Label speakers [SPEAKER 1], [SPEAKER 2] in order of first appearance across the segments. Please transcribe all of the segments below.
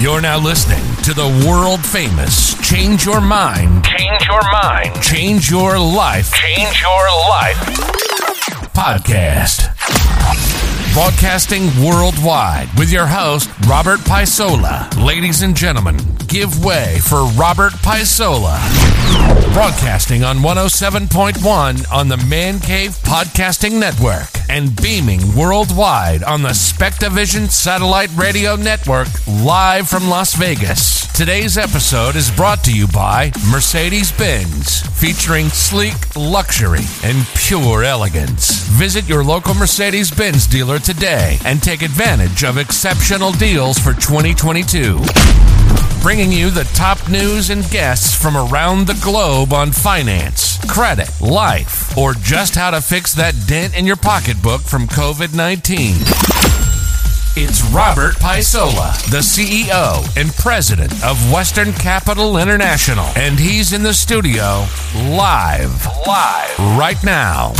[SPEAKER 1] You're now listening to the world famous Change Your Mind, Change Your Mind, Change Your Life, Change Your Life podcast. Broadcasting worldwide with your host, Robert Paisola. Ladies and gentlemen, give way for Robert Paisola. Broadcasting on 107.1 on the Man Cave Podcasting Network and beaming worldwide on the Spectavision Satellite Radio Network live from Las Vegas. Today's episode is brought to you by Mercedes Benz, featuring sleek luxury and pure elegance. Visit your local Mercedes Benz dealer today and take advantage of exceptional deals for 2022 bringing you the top news and guests from around the globe on finance, credit, life, or just how to fix that dent in your pocketbook from COVID 19. It's Robert Paisola, the CEO and president of Western Capital International, and he's in the studio live, live, right now.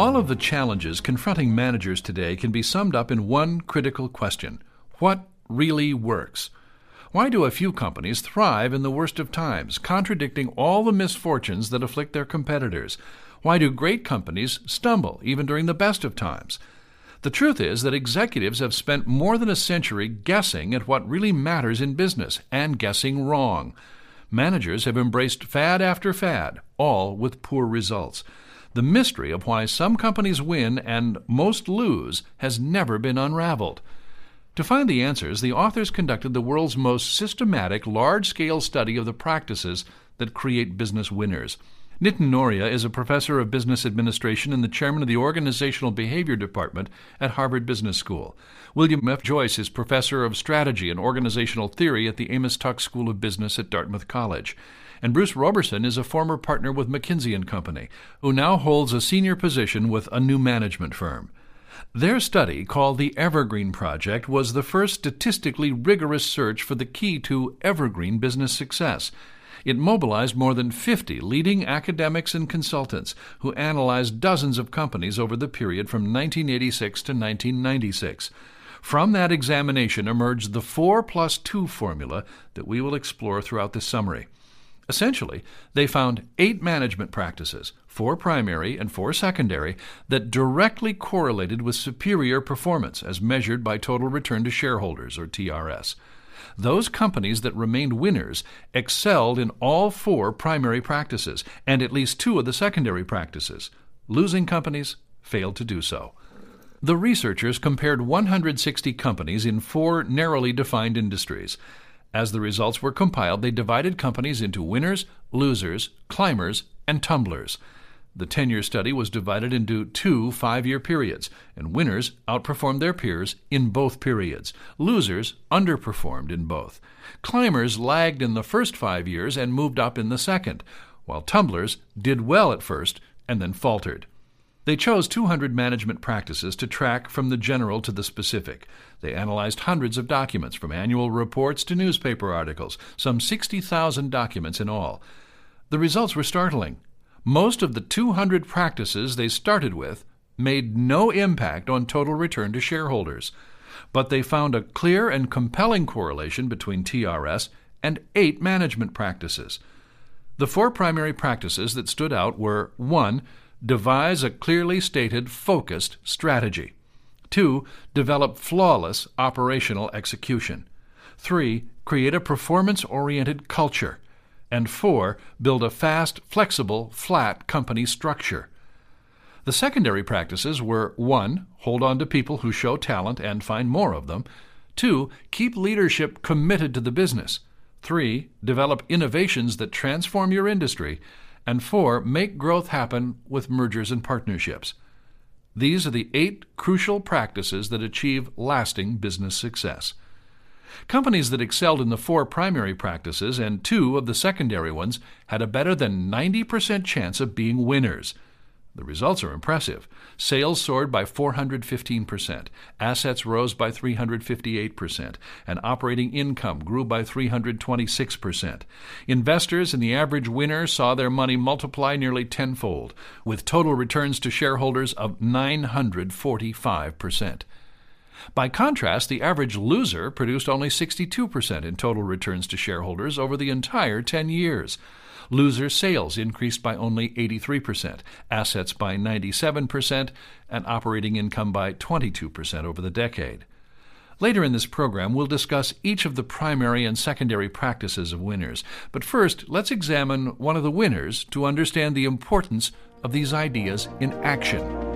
[SPEAKER 2] All of the challenges confronting managers today can be summed up in one critical question What really works? Why do a few companies thrive in the worst of times, contradicting all the misfortunes that afflict their competitors? Why do great companies stumble even during the best of times? The truth is that executives have spent more than a century guessing at what really matters in business and guessing wrong. Managers have embraced fad after fad, all with poor results. The mystery of why some companies win and most lose has never been unraveled. To find the answers, the authors conducted the world's most systematic, large scale study of the practices that create business winners. Nitin Nohria is a professor of business administration and the chairman of the Organizational Behavior Department at Harvard Business School. William F. Joyce is professor of strategy and organizational theory at the Amos Tuck School of Business at Dartmouth College. And Bruce Roberson is a former partner with McKinsey and Company, who now holds a senior position with a new management firm. Their study, called the Evergreen Project, was the first statistically rigorous search for the key to evergreen business success. It mobilized more than 50 leading academics and consultants who analyzed dozens of companies over the period from 1986 to 1996. From that examination emerged the 4 plus 2 formula that we will explore throughout this summary. Essentially, they found eight management practices, four primary and four secondary, that directly correlated with superior performance as measured by total return to shareholders, or TRS. Those companies that remained winners excelled in all four primary practices and at least two of the secondary practices. Losing companies failed to do so. The researchers compared 160 companies in four narrowly defined industries. As the results were compiled, they divided companies into winners, losers, climbers, and tumblers. The 10 year study was divided into two five year periods, and winners outperformed their peers in both periods. Losers underperformed in both. Climbers lagged in the first five years and moved up in the second, while tumblers did well at first and then faltered. They chose 200 management practices to track from the general to the specific. They analyzed hundreds of documents, from annual reports to newspaper articles, some 60,000 documents in all. The results were startling. Most of the 200 practices they started with made no impact on total return to shareholders, but they found a clear and compelling correlation between TRS and eight management practices. The four primary practices that stood out were 1 devise a clearly stated, focused strategy. 2. Develop flawless operational execution. 3. Create a performance oriented culture. And 4. Build a fast, flexible, flat company structure. The secondary practices were 1. Hold on to people who show talent and find more of them. 2. Keep leadership committed to the business. 3. Develop innovations that transform your industry. And 4. Make growth happen with mergers and partnerships. These are the eight crucial practices that achieve lasting business success. Companies that excelled in the four primary practices and two of the secondary ones had a better than 90% chance of being winners. The results are impressive. Sales soared by 415%, assets rose by 358%, and operating income grew by 326%. Investors and the average winner saw their money multiply nearly tenfold, with total returns to shareholders of 945%. By contrast, the average loser produced only 62% in total returns to shareholders over the entire 10 years. Loser sales increased by only 83%, assets by 97%, and operating income by 22% over the decade. Later in this program, we'll discuss each of the primary and secondary practices of winners. But first, let's examine one of the winners to understand the importance of these ideas in action.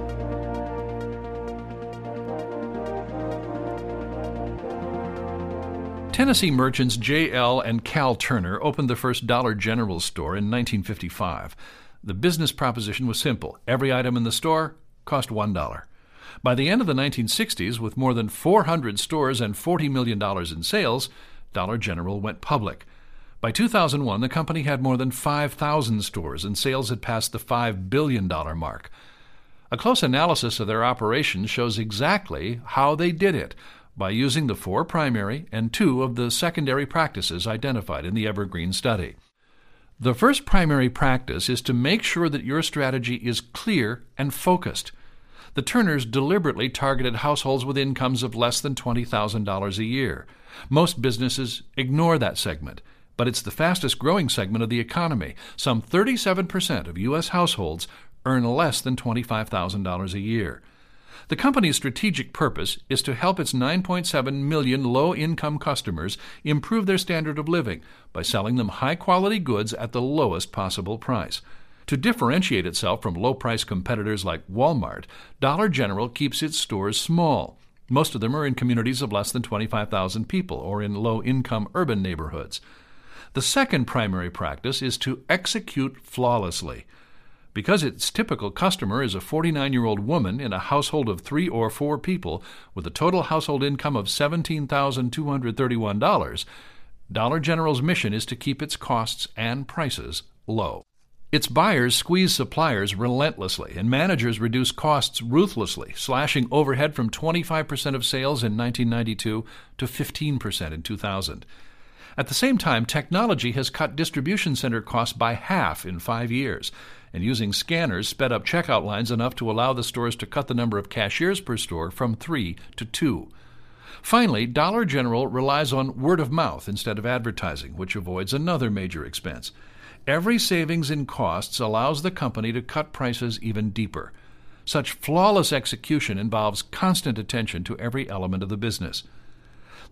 [SPEAKER 2] Tennessee merchants J.L. and Cal Turner opened the first Dollar General store in 1955. The business proposition was simple every item in the store cost $1. By the end of the 1960s, with more than 400 stores and $40 million in sales, Dollar General went public. By 2001, the company had more than 5,000 stores and sales had passed the $5 billion mark. A close analysis of their operations shows exactly how they did it by using the four primary and two of the secondary practices identified in the Evergreen study. The first primary practice is to make sure that your strategy is clear and focused. The Turners deliberately targeted households with incomes of less than $20,000 a year. Most businesses ignore that segment, but it's the fastest growing segment of the economy. Some 37% of U.S. households earn less than $25,000 a year. The company's strategic purpose is to help its 9.7 million low income customers improve their standard of living by selling them high quality goods at the lowest possible price. To differentiate itself from low price competitors like Walmart, Dollar General keeps its stores small. Most of them are in communities of less than 25,000 people or in low income urban neighborhoods. The second primary practice is to execute flawlessly. Because its typical customer is a 49 year old woman in a household of three or four people with a total household income of $17,231, Dollar General's mission is to keep its costs and prices low. Its buyers squeeze suppliers relentlessly, and managers reduce costs ruthlessly, slashing overhead from 25% of sales in 1992 to 15% in 2000. At the same time, technology has cut distribution center costs by half in five years and using scanners sped up checkout lines enough to allow the stores to cut the number of cashiers per store from three to two. Finally, Dollar General relies on word of mouth instead of advertising, which avoids another major expense. Every savings in costs allows the company to cut prices even deeper. Such flawless execution involves constant attention to every element of the business.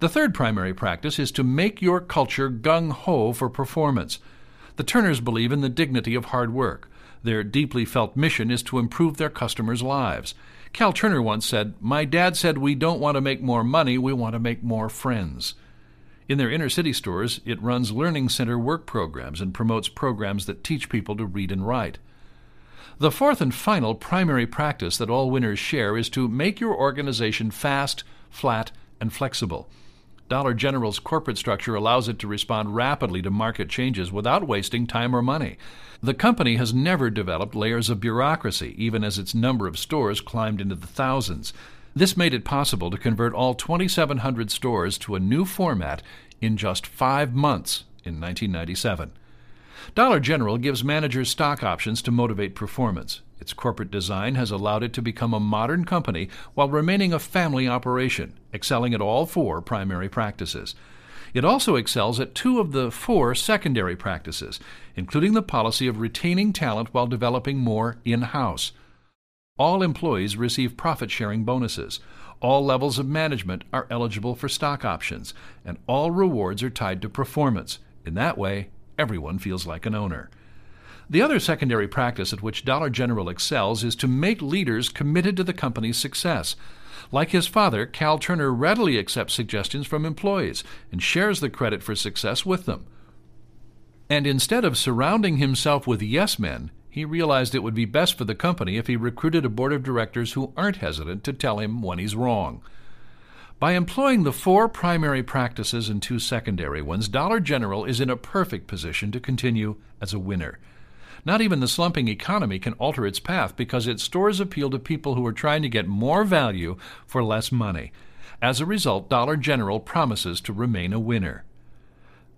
[SPEAKER 2] The third primary practice is to make your culture gung ho for performance. The Turners believe in the dignity of hard work. Their deeply felt mission is to improve their customers' lives. Cal Turner once said, My dad said we don't want to make more money, we want to make more friends. In their inner city stores, it runs learning center work programs and promotes programs that teach people to read and write. The fourth and final primary practice that all winners share is to make your organization fast, flat, and flexible. Dollar General's corporate structure allows it to respond rapidly to market changes without wasting time or money. The company has never developed layers of bureaucracy, even as its number of stores climbed into the thousands. This made it possible to convert all 2,700 stores to a new format in just five months in 1997. Dollar General gives managers stock options to motivate performance. Its corporate design has allowed it to become a modern company while remaining a family operation, excelling at all four primary practices. It also excels at two of the four secondary practices, including the policy of retaining talent while developing more in house. All employees receive profit sharing bonuses. All levels of management are eligible for stock options, and all rewards are tied to performance. In that way, everyone feels like an owner. The other secondary practice at which Dollar General excels is to make leaders committed to the company's success. Like his father, Cal Turner readily accepts suggestions from employees and shares the credit for success with them. And instead of surrounding himself with yes men, he realized it would be best for the company if he recruited a board of directors who aren't hesitant to tell him when he's wrong. By employing the four primary practices and two secondary ones, Dollar General is in a perfect position to continue as a winner. Not even the slumping economy can alter its path because its stores appeal to people who are trying to get more value for less money. As a result, Dollar General promises to remain a winner.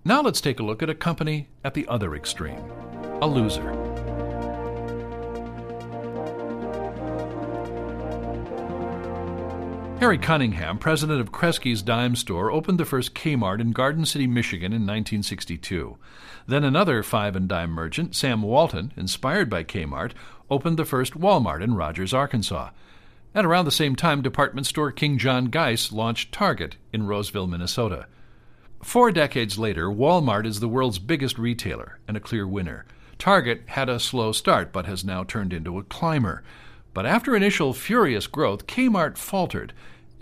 [SPEAKER 2] Now let's take a look at a company at the other extreme a loser. Harry Cunningham, president of Kresge's Dime Store, opened the first Kmart in Garden City, Michigan in 1962. Then another five and dime merchant, Sam Walton, inspired by Kmart, opened the first Walmart in Rogers, Arkansas. At around the same time, department store King John Geisse launched Target in Roseville, Minnesota. Four decades later, Walmart is the world's biggest retailer and a clear winner. Target had a slow start but has now turned into a climber. But after initial furious growth, Kmart faltered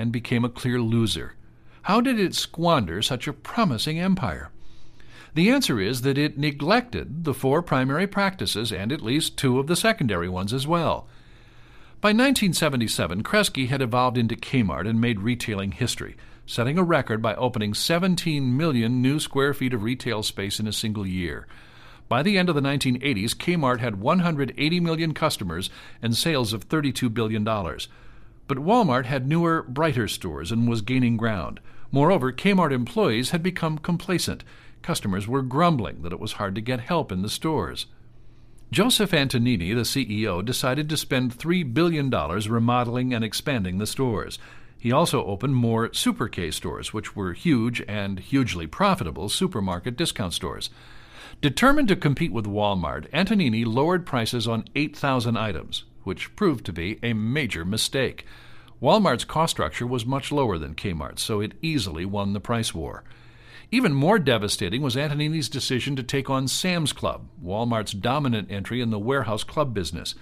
[SPEAKER 2] and became a clear loser. How did it squander such a promising empire? The answer is that it neglected the four primary practices and at least two of the secondary ones as well. By 1977, Kresge had evolved into Kmart and made retailing history setting a record by opening 17 million new square feet of retail space in a single year. By the end of the 1980s, Kmart had 180 million customers and sales of $32 billion. But Walmart had newer, brighter stores and was gaining ground. Moreover, Kmart employees had become complacent. Customers were grumbling that it was hard to get help in the stores. Joseph Antonini, the CEO, decided to spend $3 billion remodeling and expanding the stores. He also opened more Super K stores, which were huge and hugely profitable supermarket discount stores. Determined to compete with Walmart, Antonini lowered prices on 8,000 items, which proved to be a major mistake. Walmart's cost structure was much lower than Kmart's, so it easily won the price war. Even more devastating was Antonini's decision to take on Sam's Club, Walmart's dominant entry in the warehouse club business.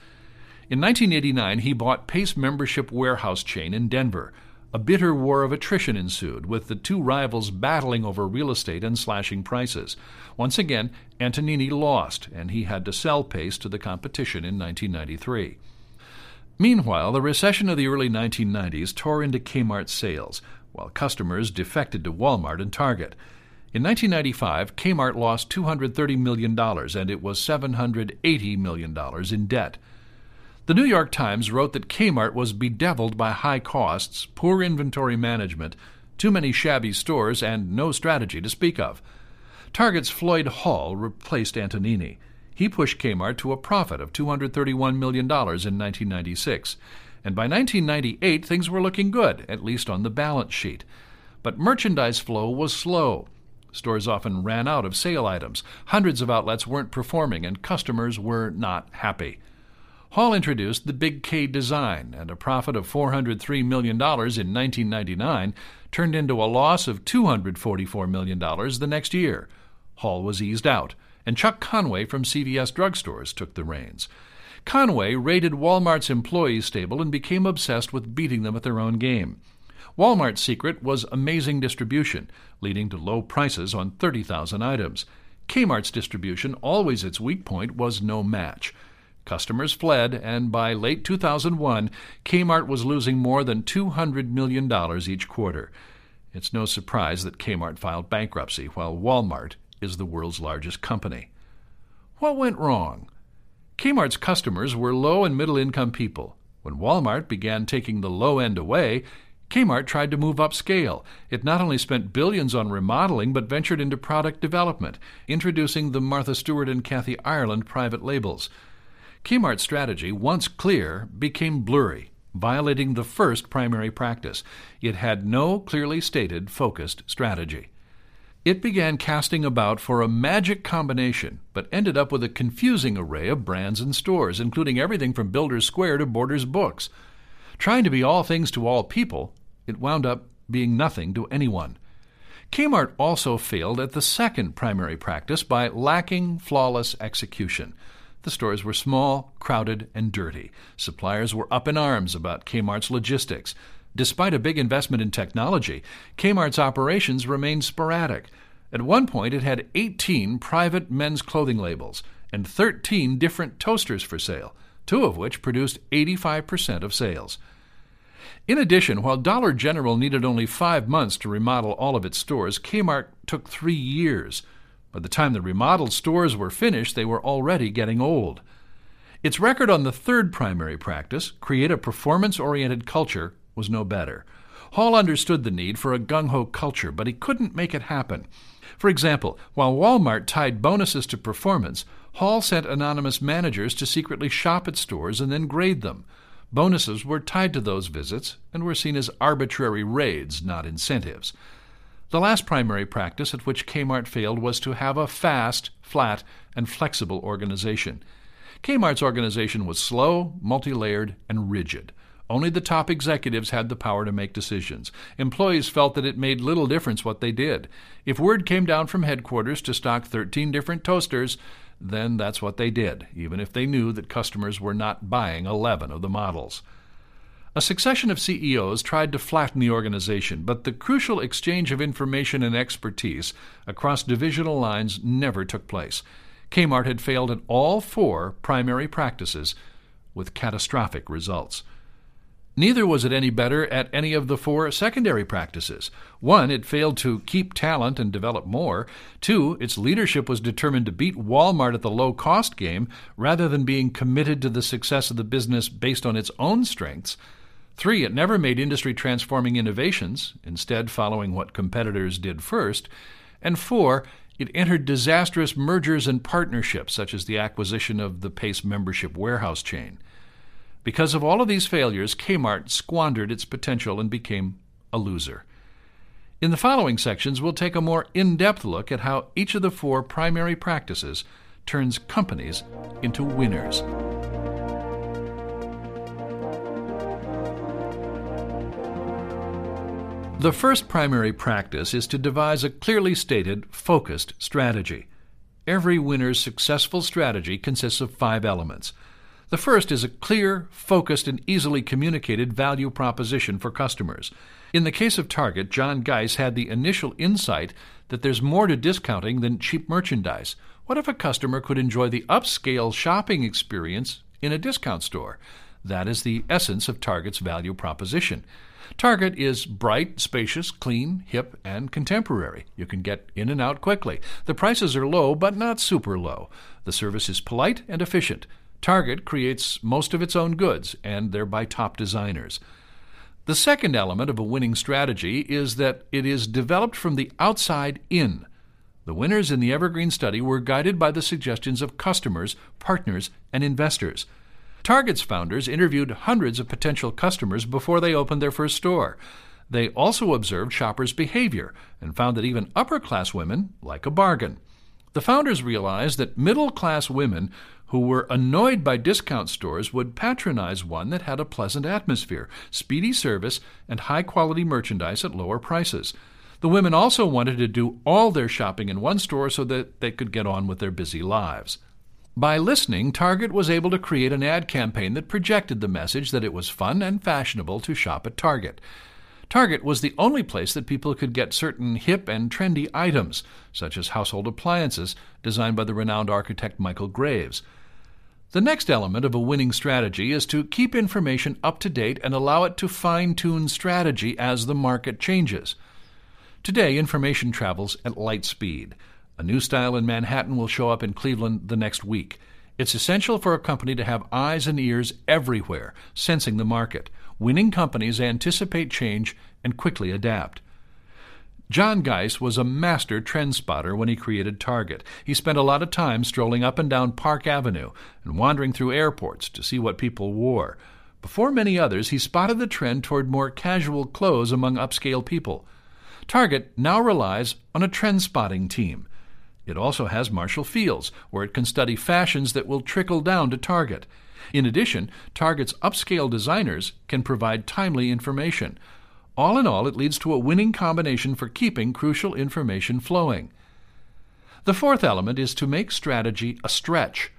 [SPEAKER 2] In 1989, he bought Pace Membership Warehouse chain in Denver, a bitter war of attrition ensued, with the two rivals battling over real estate and slashing prices. Once again, Antonini lost, and he had to sell Pace to the competition in 1993. Meanwhile, the recession of the early 1990s tore into Kmart's sales, while customers defected to Walmart and Target. In 1995, Kmart lost $230 million, and it was $780 million in debt. The New York Times wrote that Kmart was bedeviled by high costs, poor inventory management, too many shabby stores, and no strategy to speak of. Target's Floyd Hall replaced Antonini. He pushed Kmart to a profit of $231 million in 1996. And by 1998, things were looking good, at least on the balance sheet. But merchandise flow was slow. Stores often ran out of sale items. Hundreds of outlets weren't performing, and customers were not happy. Hall introduced the Big K design, and a profit of $403 million in 1999 turned into a loss of $244 million the next year. Hall was eased out, and Chuck Conway from CVS drugstores took the reins. Conway raided Walmart's employee stable and became obsessed with beating them at their own game. Walmart's secret was amazing distribution, leading to low prices on 30,000 items. Kmart's distribution, always its weak point, was no match. Customers fled, and by late 2001, Kmart was losing more than $200 million each quarter. It's no surprise that Kmart filed bankruptcy, while Walmart is the world's largest company. What went wrong? Kmart's customers were low and middle income people. When Walmart began taking the low end away, Kmart tried to move upscale. It not only spent billions on remodeling, but ventured into product development, introducing the Martha Stewart and Kathy Ireland private labels. Kmart's strategy, once clear, became blurry, violating the first primary practice. It had no clearly stated, focused strategy. It began casting about for a magic combination, but ended up with a confusing array of brands and stores, including everything from Builders Square to Borders Books. Trying to be all things to all people, it wound up being nothing to anyone. Kmart also failed at the second primary practice by lacking flawless execution. The stores were small, crowded, and dirty. Suppliers were up in arms about Kmart's logistics. Despite a big investment in technology, Kmart's operations remained sporadic. At one point, it had 18 private men's clothing labels and 13 different toasters for sale, two of which produced 85% of sales. In addition, while Dollar General needed only five months to remodel all of its stores, Kmart took three years. By the time the remodeled stores were finished, they were already getting old. Its record on the third primary practice, create a performance oriented culture, was no better. Hall understood the need for a gung ho culture, but he couldn't make it happen. For example, while Walmart tied bonuses to performance, Hall sent anonymous managers to secretly shop at stores and then grade them. Bonuses were tied to those visits and were seen as arbitrary raids, not incentives. The last primary practice at which Kmart failed was to have a fast, flat, and flexible organization. Kmart's organization was slow, multi layered, and rigid. Only the top executives had the power to make decisions. Employees felt that it made little difference what they did. If word came down from headquarters to stock 13 different toasters, then that's what they did, even if they knew that customers were not buying 11 of the models. A succession of CEOs tried to flatten the organization, but the crucial exchange of information and expertise across divisional lines never took place. Kmart had failed in all four primary practices with catastrophic results. Neither was it any better at any of the four secondary practices. One, it failed to keep talent and develop more. Two, its leadership was determined to beat Walmart at the low cost game rather than being committed to the success of the business based on its own strengths. Three, it never made industry transforming innovations, instead, following what competitors did first. And four, it entered disastrous mergers and partnerships, such as the acquisition of the Pace membership warehouse chain. Because of all of these failures, Kmart squandered its potential and became a loser. In the following sections, we'll take a more in depth look at how each of the four primary practices turns companies into winners. The first primary practice is to devise a clearly stated, focused strategy. Every winner's successful strategy consists of five elements. The first is a clear, focused, and easily communicated value proposition for customers. In the case of Target, John Geisse had the initial insight that there's more to discounting than cheap merchandise. What if a customer could enjoy the upscale shopping experience in a discount store? That is the essence of Target's value proposition. Target is bright, spacious, clean, hip, and contemporary. You can get in and out quickly. The prices are low, but not super low. The service is polite and efficient. Target creates most of its own goods, and they're by top designers. The second element of a winning strategy is that it is developed from the outside in. The winners in the Evergreen study were guided by the suggestions of customers, partners, and investors. Target's founders interviewed hundreds of potential customers before they opened their first store. They also observed shoppers' behavior and found that even upper class women like a bargain. The founders realized that middle class women who were annoyed by discount stores would patronize one that had a pleasant atmosphere, speedy service, and high quality merchandise at lower prices. The women also wanted to do all their shopping in one store so that they could get on with their busy lives. By listening, Target was able to create an ad campaign that projected the message that it was fun and fashionable to shop at Target. Target was the only place that people could get certain hip and trendy items, such as household appliances designed by the renowned architect Michael Graves. The next element of a winning strategy is to keep information up to date and allow it to fine tune strategy as the market changes. Today, information travels at light speed. A new style in Manhattan will show up in Cleveland the next week. It's essential for a company to have eyes and ears everywhere, sensing the market. Winning companies anticipate change and quickly adapt. John Geisse was a master trend spotter when he created Target. He spent a lot of time strolling up and down Park Avenue and wandering through airports to see what people wore. Before many others, he spotted the trend toward more casual clothes among upscale people. Target now relies on a trend spotting team. It also has Marshall Fields, where it can study fashions that will trickle down to Target. In addition, Target's upscale designers can provide timely information. All in all, it leads to a winning combination for keeping crucial information flowing. The fourth element is to make strategy a stretch.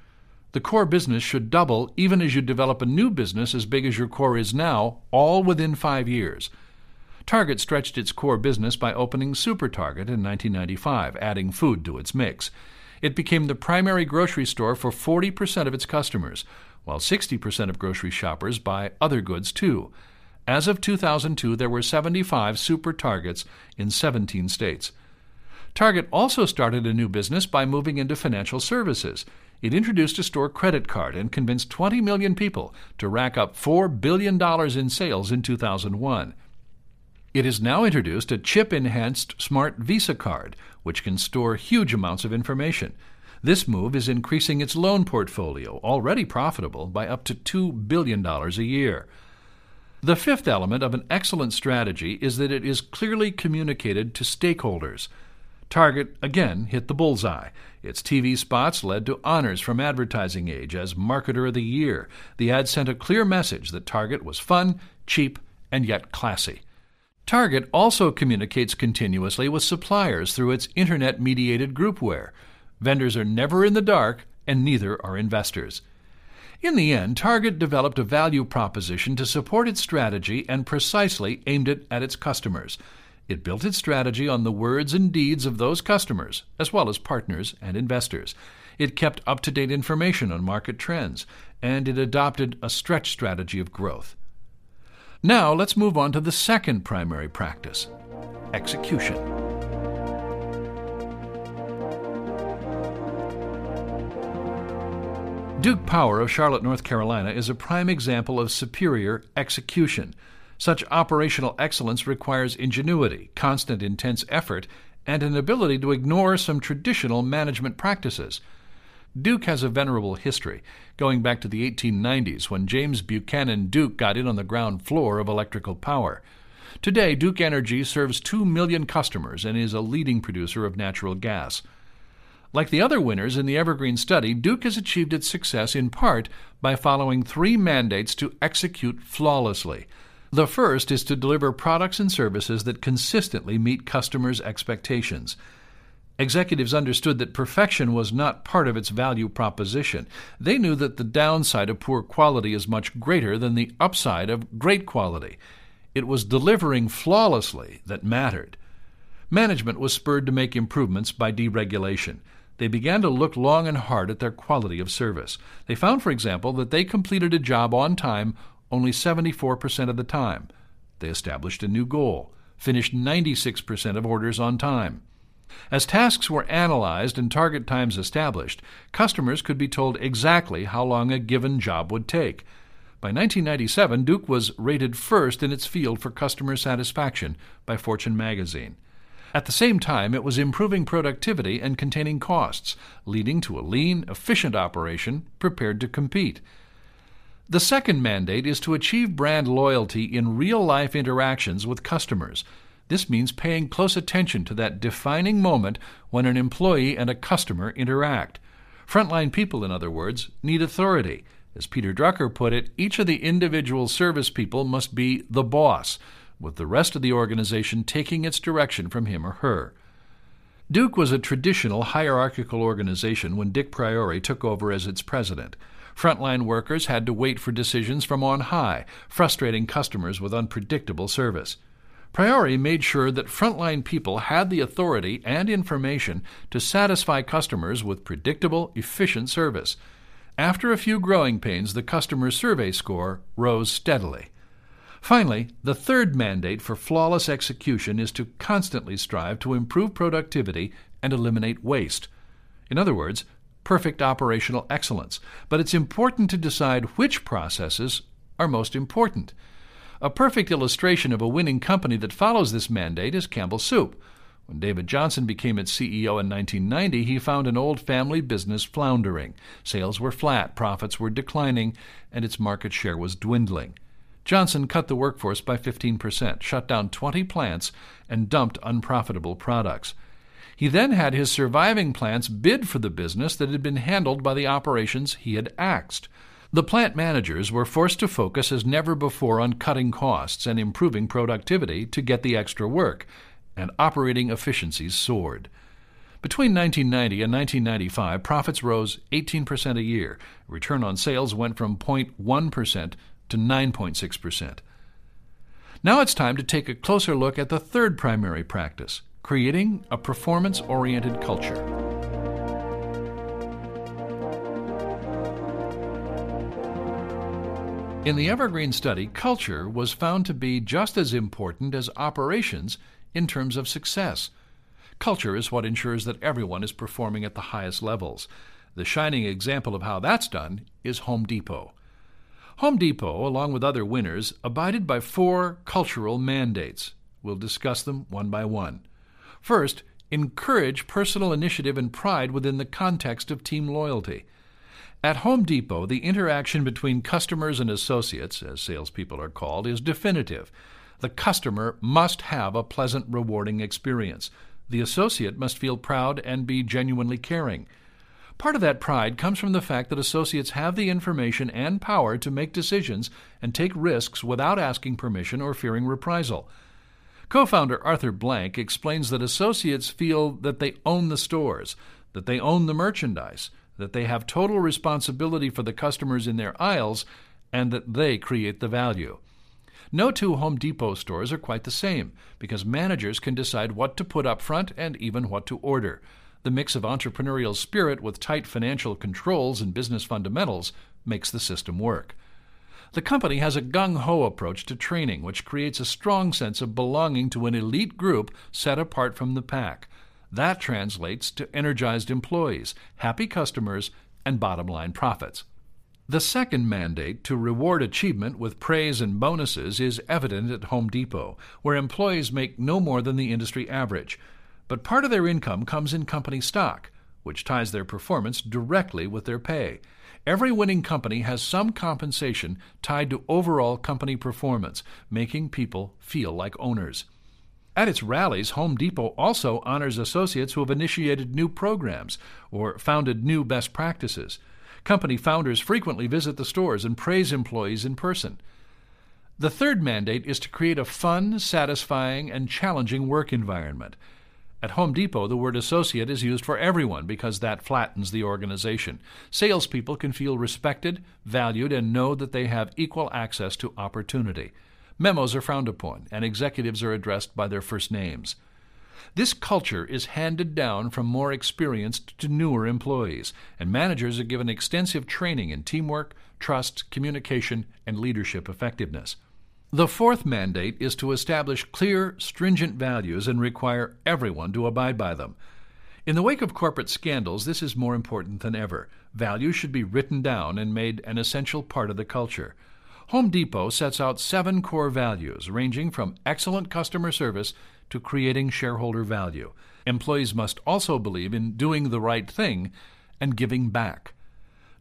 [SPEAKER 2] The core business should double even as you develop a new business as big as your core is now, all within five years. Target stretched its core business by opening Super Target in 1995, adding food to its mix. It became the primary grocery store for 40% of its customers, while 60% of grocery shoppers buy other goods too. As of 2002, there were 75 Super Targets in 17 states. Target also started a new business by moving into financial services. It introduced a store credit card and convinced 20 million people to rack up $4 billion in sales in 2001. It has now introduced a chip enhanced Smart Visa card, which can store huge amounts of information. This move is increasing its loan portfolio, already profitable, by up to $2 billion a year. The fifth element of an excellent strategy is that it is clearly communicated to stakeholders. Target again hit the bullseye. Its TV spots led to honors from Advertising Age as Marketer of the Year. The ad sent a clear message that Target was fun, cheap, and yet classy. Target also communicates continuously with suppliers through its internet mediated groupware. Vendors are never in the dark, and neither are investors. In the end, Target developed a value proposition to support its strategy and precisely aimed it at its customers. It built its strategy on the words and deeds of those customers, as well as partners and investors. It kept up to date information on market trends, and it adopted a stretch strategy of growth. Now let's move on to the second primary practice execution. Duke Power of Charlotte, North Carolina is a prime example of superior execution. Such operational excellence requires ingenuity, constant intense effort, and an ability to ignore some traditional management practices. Duke has a venerable history, going back to the 1890s when James Buchanan Duke got in on the ground floor of electrical power. Today, Duke Energy serves 2 million customers and is a leading producer of natural gas. Like the other winners in the Evergreen study, Duke has achieved its success in part by following three mandates to execute flawlessly. The first is to deliver products and services that consistently meet customers' expectations. Executives understood that perfection was not part of its value proposition. They knew that the downside of poor quality is much greater than the upside of great quality. It was delivering flawlessly that mattered. Management was spurred to make improvements by deregulation. They began to look long and hard at their quality of service. They found, for example, that they completed a job on time only 74% of the time. They established a new goal, finished 96% of orders on time. As tasks were analyzed and target times established, customers could be told exactly how long a given job would take. By 1997, Duke was rated first in its field for customer satisfaction by Fortune magazine. At the same time, it was improving productivity and containing costs, leading to a lean, efficient operation prepared to compete. The second mandate is to achieve brand loyalty in real life interactions with customers. This means paying close attention to that defining moment when an employee and a customer interact. Frontline people, in other words, need authority. As Peter Drucker put it, each of the individual service people must be the boss, with the rest of the organization taking its direction from him or her. Duke was a traditional hierarchical organization when Dick Priory took over as its president. Frontline workers had to wait for decisions from on high, frustrating customers with unpredictable service. Priory made sure that frontline people had the authority and information to satisfy customers with predictable, efficient service. After a few growing pains, the customer survey score rose steadily. Finally, the third mandate for flawless execution is to constantly strive to improve productivity and eliminate waste. In other words, perfect operational excellence, but it's important to decide which processes are most important. A perfect illustration of a winning company that follows this mandate is Campbell Soup. When David Johnson became its CEO in 1990, he found an old family business floundering. Sales were flat, profits were declining, and its market share was dwindling. Johnson cut the workforce by 15%, shut down 20 plants, and dumped unprofitable products. He then had his surviving plants bid for the business that had been handled by the operations he had axed. The plant managers were forced to focus as never before on cutting costs and improving productivity to get the extra work, and operating efficiencies soared. Between 1990 and 1995, profits rose 18% a year. Return on sales went from 0.1% to 9.6%. Now it's time to take a closer look at the third primary practice creating a performance oriented culture. In the Evergreen study, culture was found to be just as important as operations in terms of success. Culture is what ensures that everyone is performing at the highest levels. The shining example of how that's done is Home Depot. Home Depot, along with other winners, abided by four cultural mandates. We'll discuss them one by one. First, encourage personal initiative and pride within the context of team loyalty. At Home Depot, the interaction between customers and associates, as salespeople are called, is definitive. The customer must have a pleasant, rewarding experience. The associate must feel proud and be genuinely caring. Part of that pride comes from the fact that associates have the information and power to make decisions and take risks without asking permission or fearing reprisal. Co founder Arthur Blank explains that associates feel that they own the stores, that they own the merchandise, that they have total responsibility for the customers in their aisles, and that they create the value. No two Home Depot stores are quite the same because managers can decide what to put up front and even what to order. The mix of entrepreneurial spirit with tight financial controls and business fundamentals makes the system work. The company has a gung ho approach to training, which creates a strong sense of belonging to an elite group set apart from the pack. That translates to energized employees, happy customers, and bottom line profits. The second mandate to reward achievement with praise and bonuses is evident at Home Depot, where employees make no more than the industry average but part of their income comes in company stock, which ties their performance directly with their pay. Every winning company has some compensation tied to overall company performance, making people feel like owners. At its rallies, Home Depot also honors associates who have initiated new programs or founded new best practices. Company founders frequently visit the stores and praise employees in person. The third mandate is to create a fun, satisfying, and challenging work environment. At Home Depot, the word associate is used for everyone because that flattens the organization. Salespeople can feel respected, valued, and know that they have equal access to opportunity. Memos are frowned upon, and executives are addressed by their first names. This culture is handed down from more experienced to newer employees, and managers are given extensive training in teamwork, trust, communication, and leadership effectiveness. The fourth mandate is to establish clear, stringent values and require everyone to abide by them. In the wake of corporate scandals, this is more important than ever. Values should be written down and made an essential part of the culture. Home Depot sets out seven core values, ranging from excellent customer service to creating shareholder value. Employees must also believe in doing the right thing and giving back.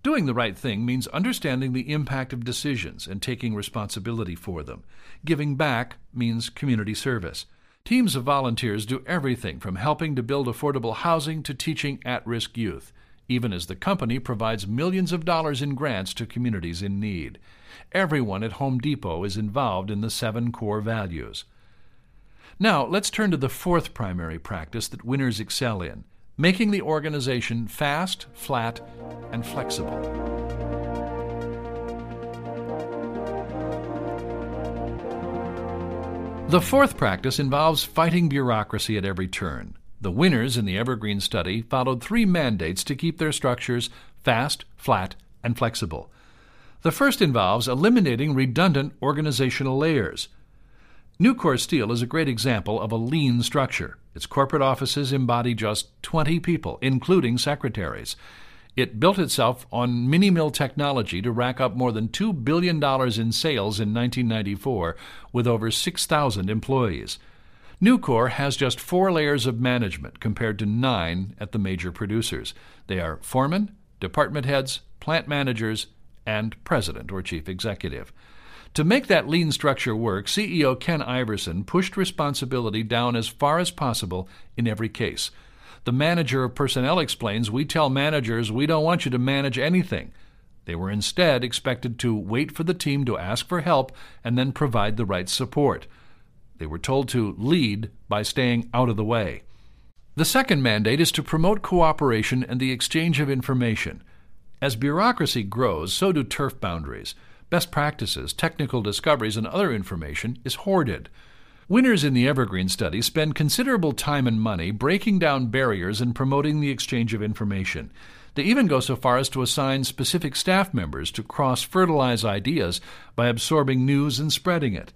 [SPEAKER 2] Doing the right thing means understanding the impact of decisions and taking responsibility for them. Giving back means community service. Teams of volunteers do everything from helping to build affordable housing to teaching at risk youth, even as the company provides millions of dollars in grants to communities in need. Everyone at Home Depot is involved in the seven core values. Now, let's turn to the fourth primary practice that winners excel in making the organization fast, flat, and flexible. The fourth practice involves fighting bureaucracy at every turn. The winners in the Evergreen study followed three mandates to keep their structures fast, flat, and flexible. The first involves eliminating redundant organizational layers. Nucor Steel is a great example of a lean structure. Its corporate offices embody just 20 people, including secretaries. It built itself on mini mill technology to rack up more than $2 billion in sales in 1994 with over 6,000 employees. Nucor has just four layers of management compared to nine at the major producers. They are foreman, department heads, plant managers, and president or chief executive. To make that lean structure work, CEO Ken Iverson pushed responsibility down as far as possible in every case. The manager of personnel explains We tell managers we don't want you to manage anything. They were instead expected to wait for the team to ask for help and then provide the right support. They were told to lead by staying out of the way. The second mandate is to promote cooperation and the exchange of information. As bureaucracy grows, so do turf boundaries. Best practices, technical discoveries, and other information is hoarded. Winners in the Evergreen study spend considerable time and money breaking down barriers and promoting the exchange of information. They even go so far as to assign specific staff members to cross fertilize ideas by absorbing news and spreading it.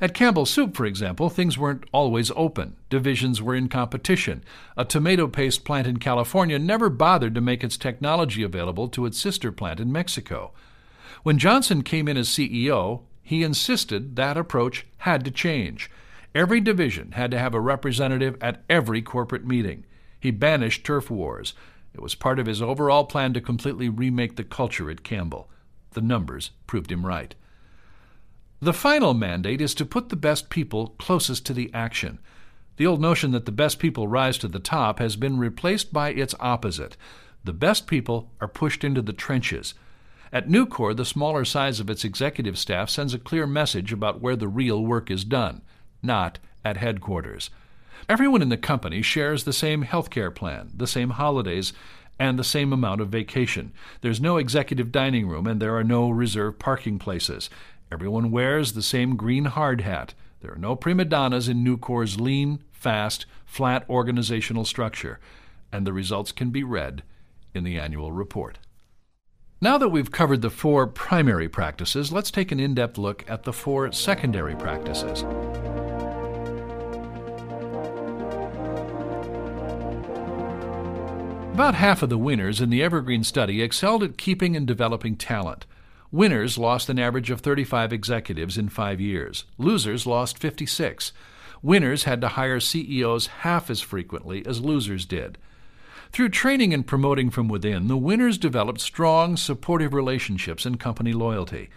[SPEAKER 2] At Campbell Soup, for example, things weren't always open. Divisions were in competition. A tomato paste plant in California never bothered to make its technology available to its sister plant in Mexico. When Johnson came in as CEO, he insisted that approach had to change. Every division had to have a representative at every corporate meeting. He banished turf wars. It was part of his overall plan to completely remake the culture at Campbell. The numbers proved him right. The final mandate is to put the best people closest to the action. The old notion that the best people rise to the top has been replaced by its opposite. The best people are pushed into the trenches. At Nucor, the smaller size of its executive staff sends a clear message about where the real work is done, not at headquarters. Everyone in the company shares the same health care plan, the same holidays, and the same amount of vacation. There's no executive dining room, and there are no reserved parking places. Everyone wears the same green hard hat. There are no prima donnas in Nucor's lean, fast, flat organizational structure, and the results can be read in the annual report. Now that we've covered the four primary practices, let's take an in depth look at the four secondary practices. About half of the winners in the Evergreen study excelled at keeping and developing talent. Winners lost an average of 35 executives in five years. Losers lost 56. Winners had to hire CEOs half as frequently as losers did. Through training and promoting from within, the winners developed strong, supportive relationships and company loyalty.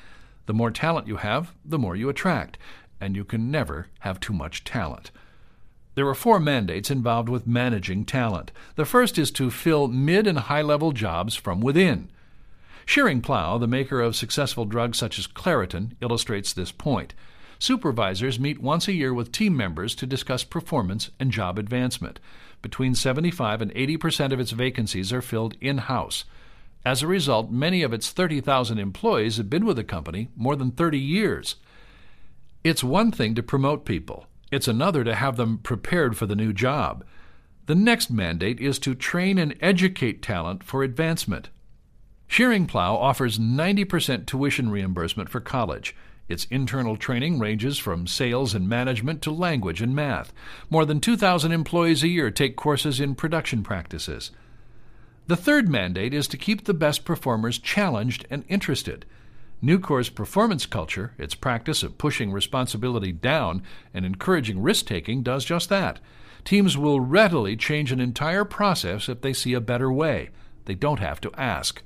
[SPEAKER 2] The more talent you have, the more you attract, and you can never have too much talent. There are four mandates involved with managing talent. The first is to fill mid and high level jobs from within. Schering-Plough, the maker of successful drugs such as Claritin, illustrates this point. Supervisors meet once a year with team members to discuss performance and job advancement between 75 and 80 percent of its vacancies are filled in house. As a result, many of its 30,000 employees have been with the company more than 30 years. It's one thing to promote people, it's another to have them prepared for the new job. The next mandate is to train and educate talent for advancement. Schering-Plough offers 90% tuition reimbursement for college. Its internal training ranges from sales and management to language and math. More than 2,000 employees a year take courses in production practices. The third mandate is to keep the best performers challenged and interested. Nucor's performance culture, its practice of pushing responsibility down and encouraging risk taking, does just that. Teams will readily change an entire process if they see a better way. They don't have to ask.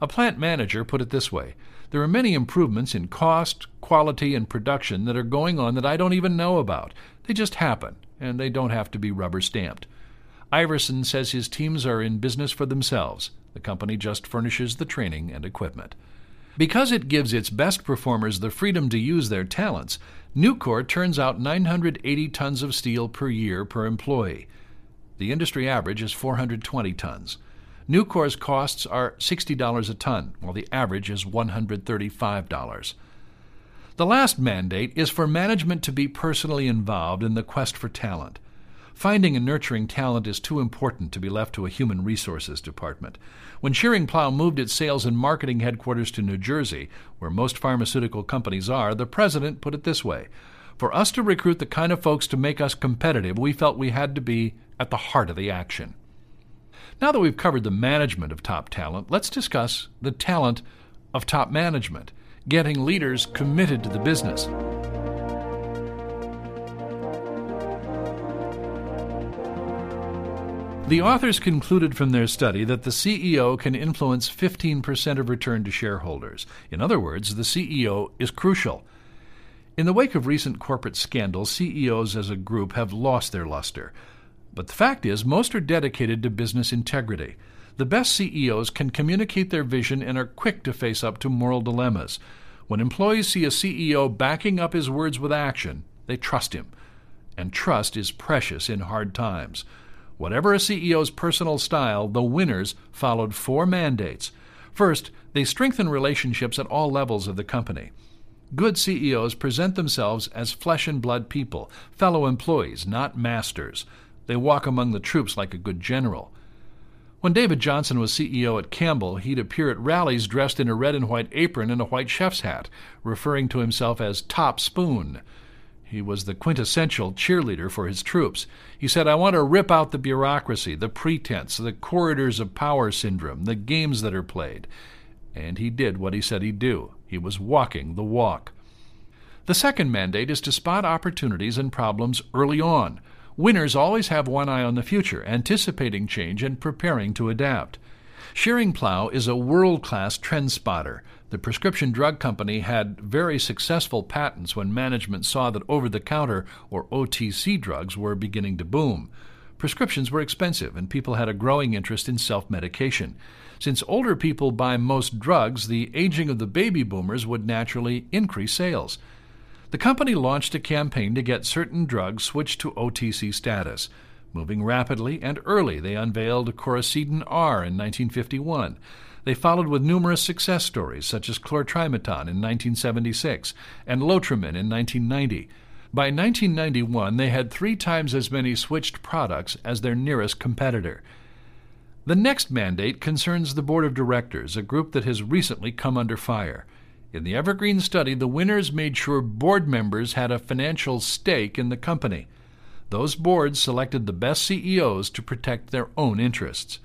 [SPEAKER 2] A plant manager put it this way there are many improvements in cost, quality, and production that are going on that I don't even know about. They just happen, and they don't have to be rubber stamped. Iverson says his teams are in business for themselves. The company just furnishes the training and equipment. Because it gives its best performers the freedom to use their talents, Nucor turns out 980 tons of steel per year per employee. The industry average is 420 tons. Nucor's costs are $60 a ton, while the average is $135. The last mandate is for management to be personally involved in the quest for talent. Finding and nurturing talent is too important to be left to a human resources department. When Schering-Plough moved its sales and marketing headquarters to New Jersey, where most pharmaceutical companies are, the president put it this way For us to recruit the kind of folks to make us competitive, we felt we had to be at the heart of the action. Now that we've covered the management of top talent, let's discuss the talent of top management, getting leaders committed to the business. The authors concluded from their study that the CEO can influence 15% of return to shareholders. In other words, the CEO is crucial. In the wake of recent corporate scandals, CEOs as a group have lost their luster. But the fact is, most are dedicated to business integrity. The best CEOs can communicate their vision and are quick to face up to moral dilemmas. When employees see a CEO backing up his words with action, they trust him. And trust is precious in hard times. Whatever a CEO's personal style, the winners followed four mandates. First, they strengthen relationships at all levels of the company. Good CEOs present themselves as flesh and blood people, fellow employees, not masters. They walk among the troops like a good general. When David Johnson was CEO at Campbell, he'd appear at rallies dressed in a red and white apron and a white chef's hat, referring to himself as Top Spoon. He was the quintessential cheerleader for his troops. He said, I want to rip out the bureaucracy, the pretense, the corridors of power syndrome, the games that are played. And he did what he said he'd do. He was walking the walk. The second mandate is to spot opportunities and problems early on. Winners always have one eye on the future, anticipating change and preparing to adapt. Schering-Plough is a world class trend spotter. The prescription drug company had very successful patents when management saw that over the counter or OTC drugs were beginning to boom. Prescriptions were expensive, and people had a growing interest in self medication. Since older people buy most drugs, the aging of the baby boomers would naturally increase sales. The company launched a campaign to get certain drugs switched to OTC status. Moving rapidly and early, they unveiled Coricidin R in 1951. They followed with numerous success stories, such as Chlor-Trimeton in 1976 and Lotrimin in 1990. By 1991, they had three times as many switched products as their nearest competitor. The next mandate concerns the Board of Directors, a group that has recently come under fire. In the Evergreen study, the winners made sure board members had a financial stake in the company. Those boards selected the best CEOs to protect their own interests.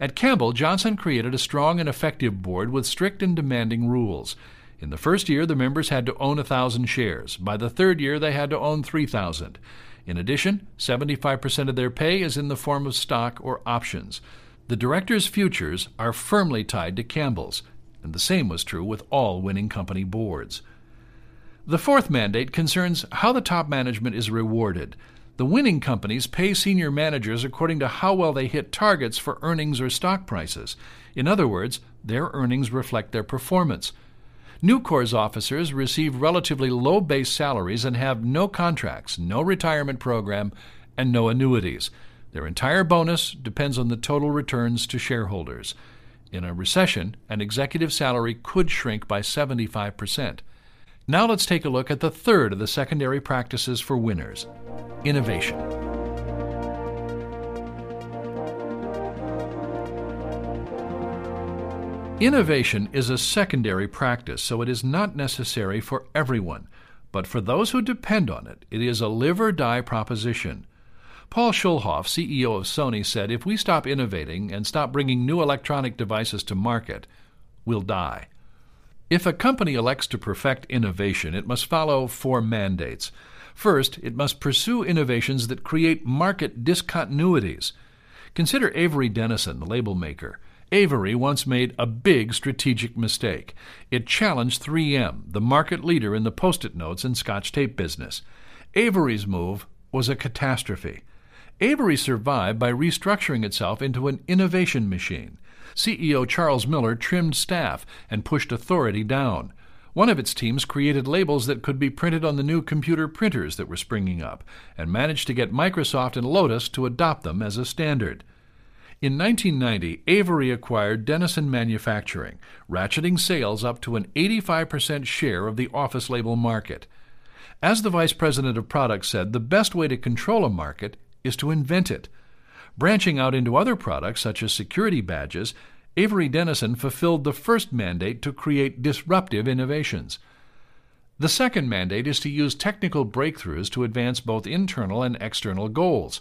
[SPEAKER 2] At Campbell, Johnson created a strong and effective board with strict and demanding rules. In the first year, the members had to own a 1,000 shares. By the third year, they had to own 3,000. In addition, 75% of their pay is in the form of stock or options. The directors' futures are firmly tied to Campbell's, and the same was true with all winning company boards. The fourth mandate concerns how the top management is rewarded. The winning companies pay senior managers according to how well they hit targets for earnings or stock prices. In other words, their earnings reflect their performance. Nucor's officers receive relatively low base salaries and have no contracts, no retirement program, and no annuities. Their entire bonus depends on the total returns to shareholders. In a recession, an executive salary could shrink by 75%. Now let's take a look at the third of the secondary practices for winners innovation. Innovation is a secondary practice, so it is not necessary for everyone. But for those who depend on it, it is a live or die proposition. Paul Schulhof, CEO of Sony, said if we stop innovating and stop bringing new electronic devices to market, we'll die. If a company elects to perfect innovation, it must follow four mandates. First, it must pursue innovations that create market discontinuities. Consider Avery Dennison, the label maker. Avery once made a big strategic mistake. It challenged 3M, the market leader in the post it notes and scotch tape business. Avery's move was a catastrophe. Avery survived by restructuring itself into an innovation machine. CEO Charles Miller trimmed staff and pushed authority down. One of its teams created labels that could be printed on the new computer printers that were springing up, and managed to get Microsoft and Lotus to adopt them as a standard. In 1990, Avery acquired Dennison Manufacturing, ratcheting sales up to an 85% share of the office label market. As the vice president of products said, the best way to control a market is to invent it. Branching out into other products, such as security badges, Avery Dennison fulfilled the first mandate to create disruptive innovations. The second mandate is to use technical breakthroughs to advance both internal and external goals.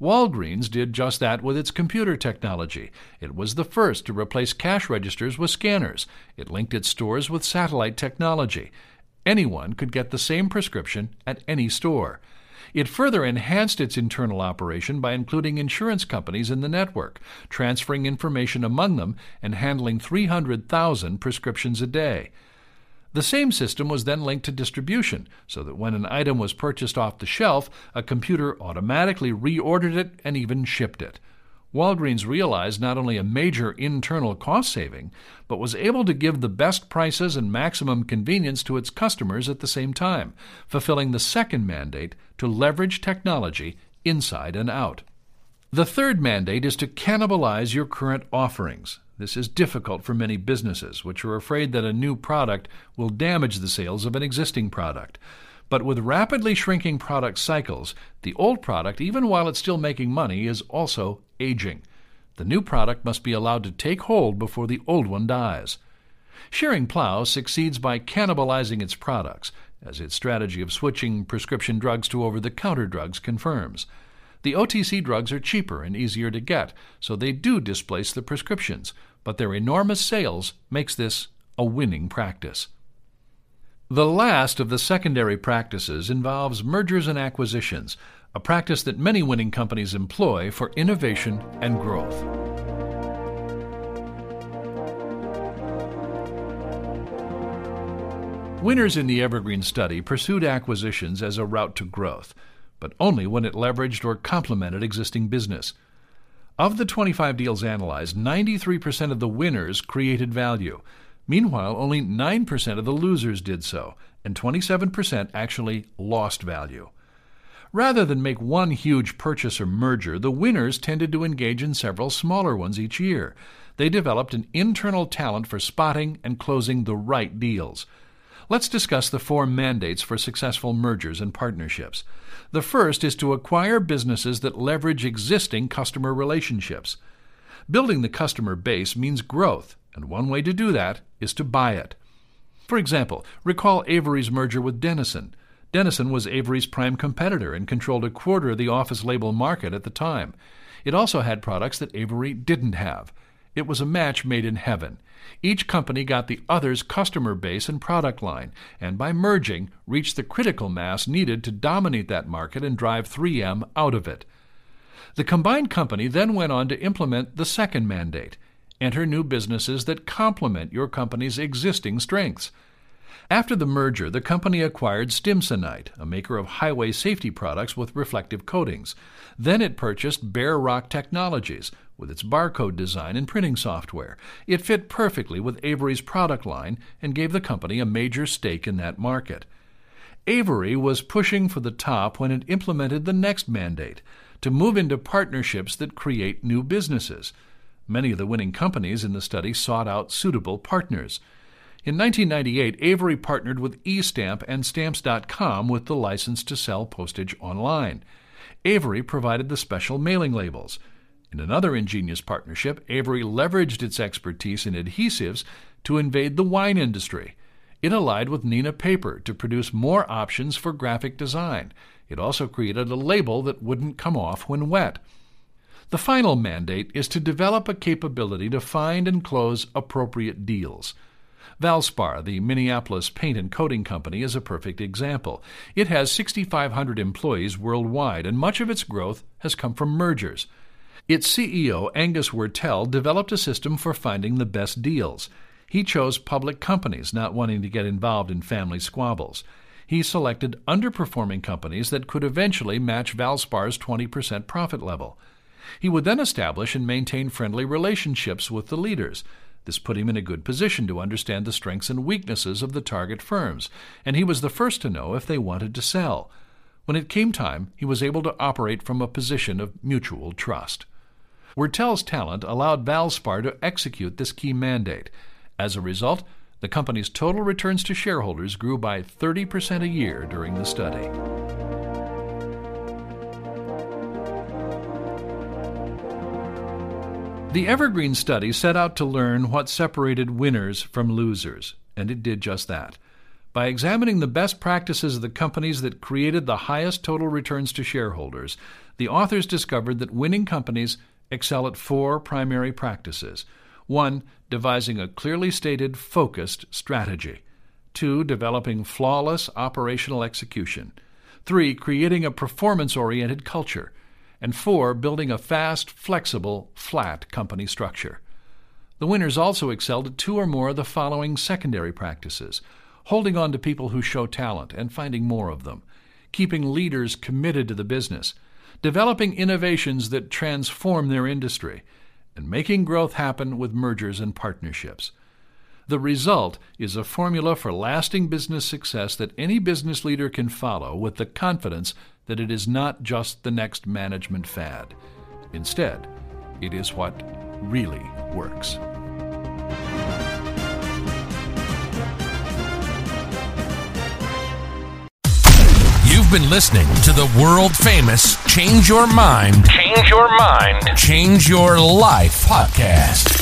[SPEAKER 2] Walgreens did just that with its computer technology. It was the first to replace cash registers with scanners. It linked its stores with satellite technology. Anyone could get the same prescription at any store. It further enhanced its internal operation by including insurance companies in the network, transferring information among them, and handling 300,000 prescriptions a day. The same system was then linked to distribution, so that when an item was purchased off the shelf, a computer automatically reordered it and even shipped it. Walgreens realized not only a major internal cost saving, but was able to give the best prices and maximum convenience to its customers at the same time, fulfilling the second mandate to leverage technology inside and out. The third mandate is to cannibalize your current offerings. This is difficult for many businesses, which are afraid that a new product will damage the sales of an existing product. But with rapidly shrinking product cycles, the old product, even while it's still making money, is also aging. The new product must be allowed to take hold before the old one dies. Schering-Plough succeeds by cannibalizing its products, as its strategy of switching prescription drugs to over the counter drugs confirms. The OTC drugs are cheaper and easier to get, so they do displace the prescriptions, but their enormous sales makes this a winning practice. The last of the secondary practices involves mergers and acquisitions, a practice that many winning companies employ for innovation and growth. Winners in the Evergreen study pursued acquisitions as a route to growth but only when it leveraged or complemented existing business. Of the 25 deals analyzed, 93% of the winners created value. Meanwhile, only 9% of the losers did so, and 27% actually lost value. Rather than make one huge purchase or merger, the winners tended to engage in several smaller ones each year. They developed an internal talent for spotting and closing the right deals. Let's discuss the four mandates for successful mergers and partnerships. The first is to acquire businesses that leverage existing customer relationships. Building the customer base means growth, and one way to do that is to buy it. For example, recall Avery's merger with Dennison. Dennison was Avery's prime competitor and controlled a quarter of the office label market at the time. It also had products that Avery didn't have. It was a match made in heaven. Each company got the other's customer base and product line, and by merging, reached the critical mass needed to dominate that market and drive 3M out of it. The combined company then went on to implement the second mandate enter new businesses that complement your company's existing strengths. After the merger, the company acquired Stimsonite, a maker of highway safety products with reflective coatings. Then it purchased Bear Rock Technologies, with its barcode design and printing software. It fit perfectly with Avery's product line and gave the company a major stake in that market. Avery was pushing for the top when it implemented the next mandate to move into partnerships that create new businesses. Many of the winning companies in the study sought out suitable partners. In 1998, Avery partnered with eStamp and Stamps.com with the license to sell postage online. Avery provided the special mailing labels. In another ingenious partnership, Avery leveraged its expertise in adhesives to invade the wine industry. It allied with Neenah Paper to produce more options for graphic design. It also created a label that wouldn't come off when wet. The final mandate is to develop a capability to find and close appropriate deals. Valspar, the Minneapolis paint and coating company, is a perfect example. It has 6,500 employees worldwide, and much of its growth has come from mergers. Its CEO, Angus Wurtele, developed a system for finding the best deals. He chose public companies, not wanting to get involved in family squabbles. He selected underperforming companies that could eventually match Valspar's 20% profit level. He would then establish and maintain friendly relationships with the leaders. This put him in a good position to understand the strengths and weaknesses of the target firms, and he was the first to know if they wanted to sell. When it came time, he was able to operate from a position of mutual trust. Wurtele's talent allowed Valspar to execute this key mandate. As a result, the company's total returns to shareholders grew by 30% a year during the study. The Evergreen study set out to learn what separated winners from losers, and it did just that. By examining the best practices of the companies that created the highest total returns to shareholders, the authors discovered that winning companies excel at four primary practices. One, devising a clearly stated, focused strategy. Two, developing flawless operational execution. Three, creating a performance oriented culture. And four, building a fast, flexible, flat company structure. The winners also excelled at two or more of the following secondary practices holding on to people who show talent and finding more of them, keeping leaders committed to the business developing innovations that transform their industry, and making growth happen with mergers and partnerships. The result is a formula for lasting business success that any business leader can follow with the confidence that it is not just the next management fad. Instead, it is what really works.
[SPEAKER 1] You've been listening to the world famous Change Your Mind,
[SPEAKER 3] Change your mind.
[SPEAKER 1] Change Your Life podcast.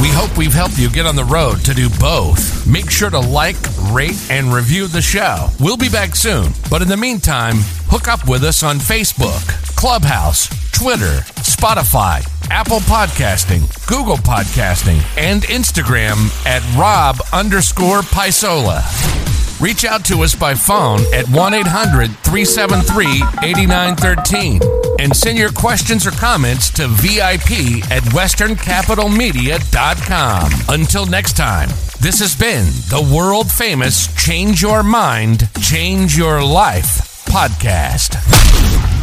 [SPEAKER 1] We hope we've helped you get on the road to do both. Make sure to like, rate, and review the show. We'll be back soon, but in the meantime, hook up with us on Facebook, Clubhouse, Twitter, Spotify, Apple Podcasting, Google Podcasting, and Instagram at Rob underscore Pisola. Reach out to us by phone at 1 800 373 8913 and send your questions or comments to VIP at WesternCapitalMedia.com. Until next time, this has been the world famous Change Your Mind, Change Your Life podcast.